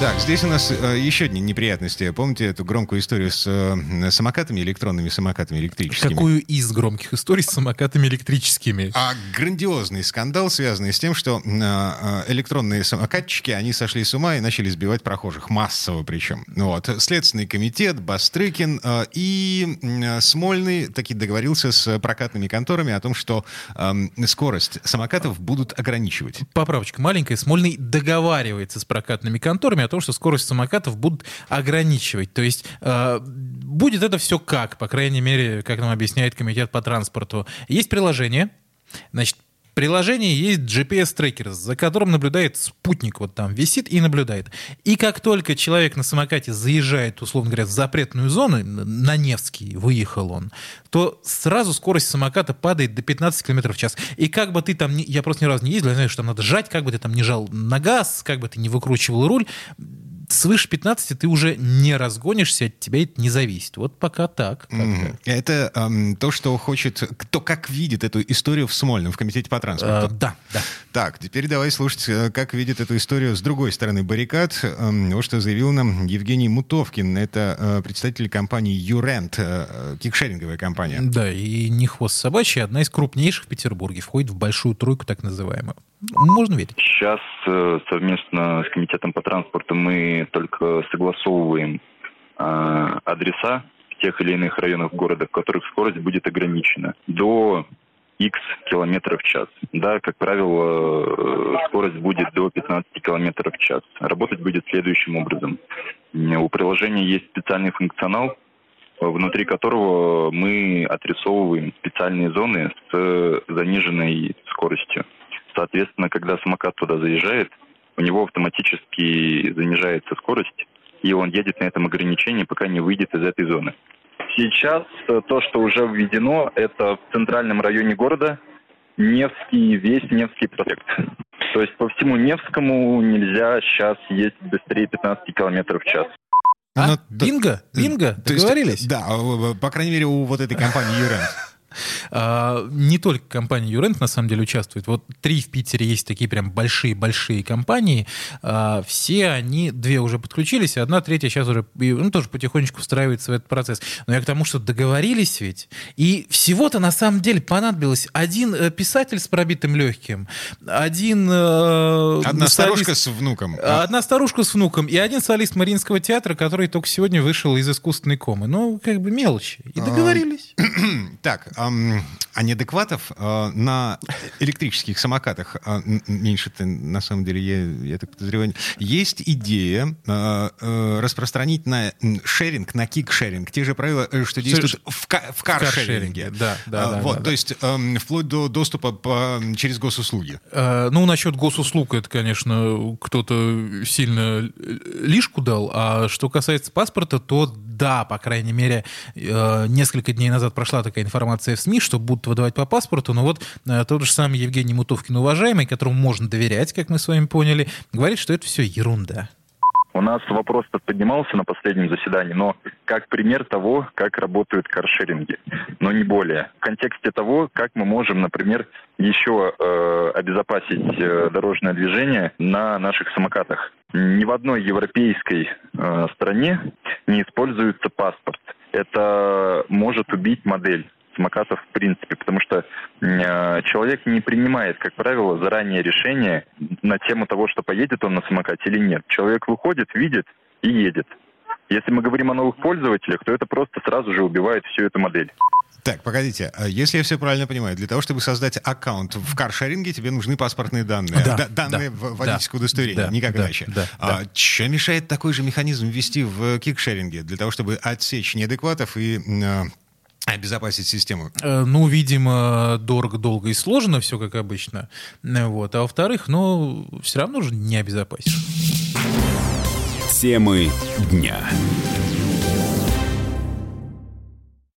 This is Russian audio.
Так, здесь у нас э, еще одни неприятности. Помните эту громкую историю с э, самокатами, электронными самокатами электрическими? Какую из громких историй с самокатами электрическими? А грандиозный скандал, связанный с тем, что э, э электронные самокатчики, они сошли с ума и начали сбивать прохожих. Массово причем. Вот. Следственный комитет, Бастрыкин э, и э, Смольный таки договорился с прокатными конторами о том, что э, скорость самокатов будут ограничивать. Поправочка маленькая. Смольный договаривается с прокатными конторами о том, что скорость самокатов будут ограничивать. То есть э, будет это все как, по крайней мере, как нам объясняет комитет по транспорту. Есть приложение, значит, приложении есть GPS-трекер, за которым наблюдает спутник, вот там висит и наблюдает. И как только человек на самокате заезжает, условно говоря, в запретную зону, на Невский выехал он, то сразу скорость самоката падает до 15 км в час. И как бы ты там, я просто ни разу не ездил, я знаю, что там надо жать, как бы ты там не жал на газ, как бы ты не выкручивал руль, свыше 15 ты уже не разгонишься, от тебя это не зависит. Вот пока так. Mm-hmm. Это эм, то, что хочет, кто как видит эту историю в Смольном, в Комитете по транспорту. Uh, да, да. Так, теперь давай слушать, э, как видит эту историю с другой стороны баррикад. Эм, вот что заявил нам Евгений Мутовкин. Это э, представитель компании Юрент, э, кикшеринговая компания. Да, и не хвост собачий, одна из крупнейших в Петербурге, входит в большую тройку так называемую. Можно верить? Сейчас э, совместно с Комитетом по транспорту мы только согласовываем э, адреса тех или иных районах города, в которых скорость будет ограничена до X километров в час. Да, как правило, э, скорость будет до 15 километров в час. Работать будет следующим образом. У приложения есть специальный функционал, внутри которого мы отрисовываем специальные зоны с заниженной скоростью. Соответственно, когда самокат туда заезжает, у него автоматически занижается скорость, и он едет на этом ограничении, пока не выйдет из этой зоны. Сейчас э, то, что уже введено, это в центральном районе города Невский, весь Невский проспект. То есть по всему Невскому нельзя сейчас ездить быстрее 15 км в час. А? Бинго? Бинго? Договорились? Есть, да, по крайней мере, у вот этой компании Юрент. А, не только компания Юрент на самом деле участвует. Вот три в Питере есть такие прям большие-большие компании. А, все они, две уже подключились, а одна третья сейчас уже ну, тоже потихонечку встраивается в этот процесс. Но я к тому, что договорились ведь. И всего-то на самом деле понадобилось один э, писатель с пробитым легким, один... Э, одна солист, старушка с внуком. Одна старушка с внуком и один солист Мариинского театра, который только сегодня вышел из искусственной комы. Ну, как бы мелочи. И договорились. Так, а неадекватов э, на электрических самокатах, э, меньше-то на самом деле, я, я так подозреваю, есть идея э, э, распространить на шеринг, на кик-шеринг, те же правила, э, что действуют в, в кар-шеринге. Да, да, да, вот, да, то есть э, вплоть до доступа по, через госуслуги. Э, ну, насчет госуслуг, это, конечно, кто-то сильно лишку дал, а что касается паспорта, то да, по крайней мере, э, несколько дней назад прошла такая информация в СМИ, что будут выдавать по паспорту, но вот э, тот же самый Евгений Мутовкин, уважаемый, которому можно доверять, как мы с вами поняли, говорит, что это все ерунда. У нас вопрос поднимался на последнем заседании, но как пример того, как работают каршеринги, но не более. В контексте того, как мы можем, например, еще э, обезопасить э, дорожное движение на наших самокатах. Ни в одной европейской э, стране не используется паспорт. Это может убить модель самокатов в принципе, потому что э, человек не принимает, как правило, заранее решение на тему того, что поедет он на самокате или нет. Человек выходит, видит и едет. Если мы говорим о новых пользователях, то это просто сразу же убивает всю эту модель. Так, погодите, а если я все правильно понимаю, для того, чтобы создать аккаунт в каршеринге, тебе нужны паспортные данные. Да, да данные да, водительского да, удостоверения, да, никак да, иначе. Да, а, да. Что мешает такой же механизм ввести в кикшеринге, для того, чтобы отсечь неадекватов и э, обезопасить систему? Э, ну, видимо, дорого, долго и сложно все, как обычно. Вот. А во-вторых, ну, все равно же не обезопасишь. Темы дня.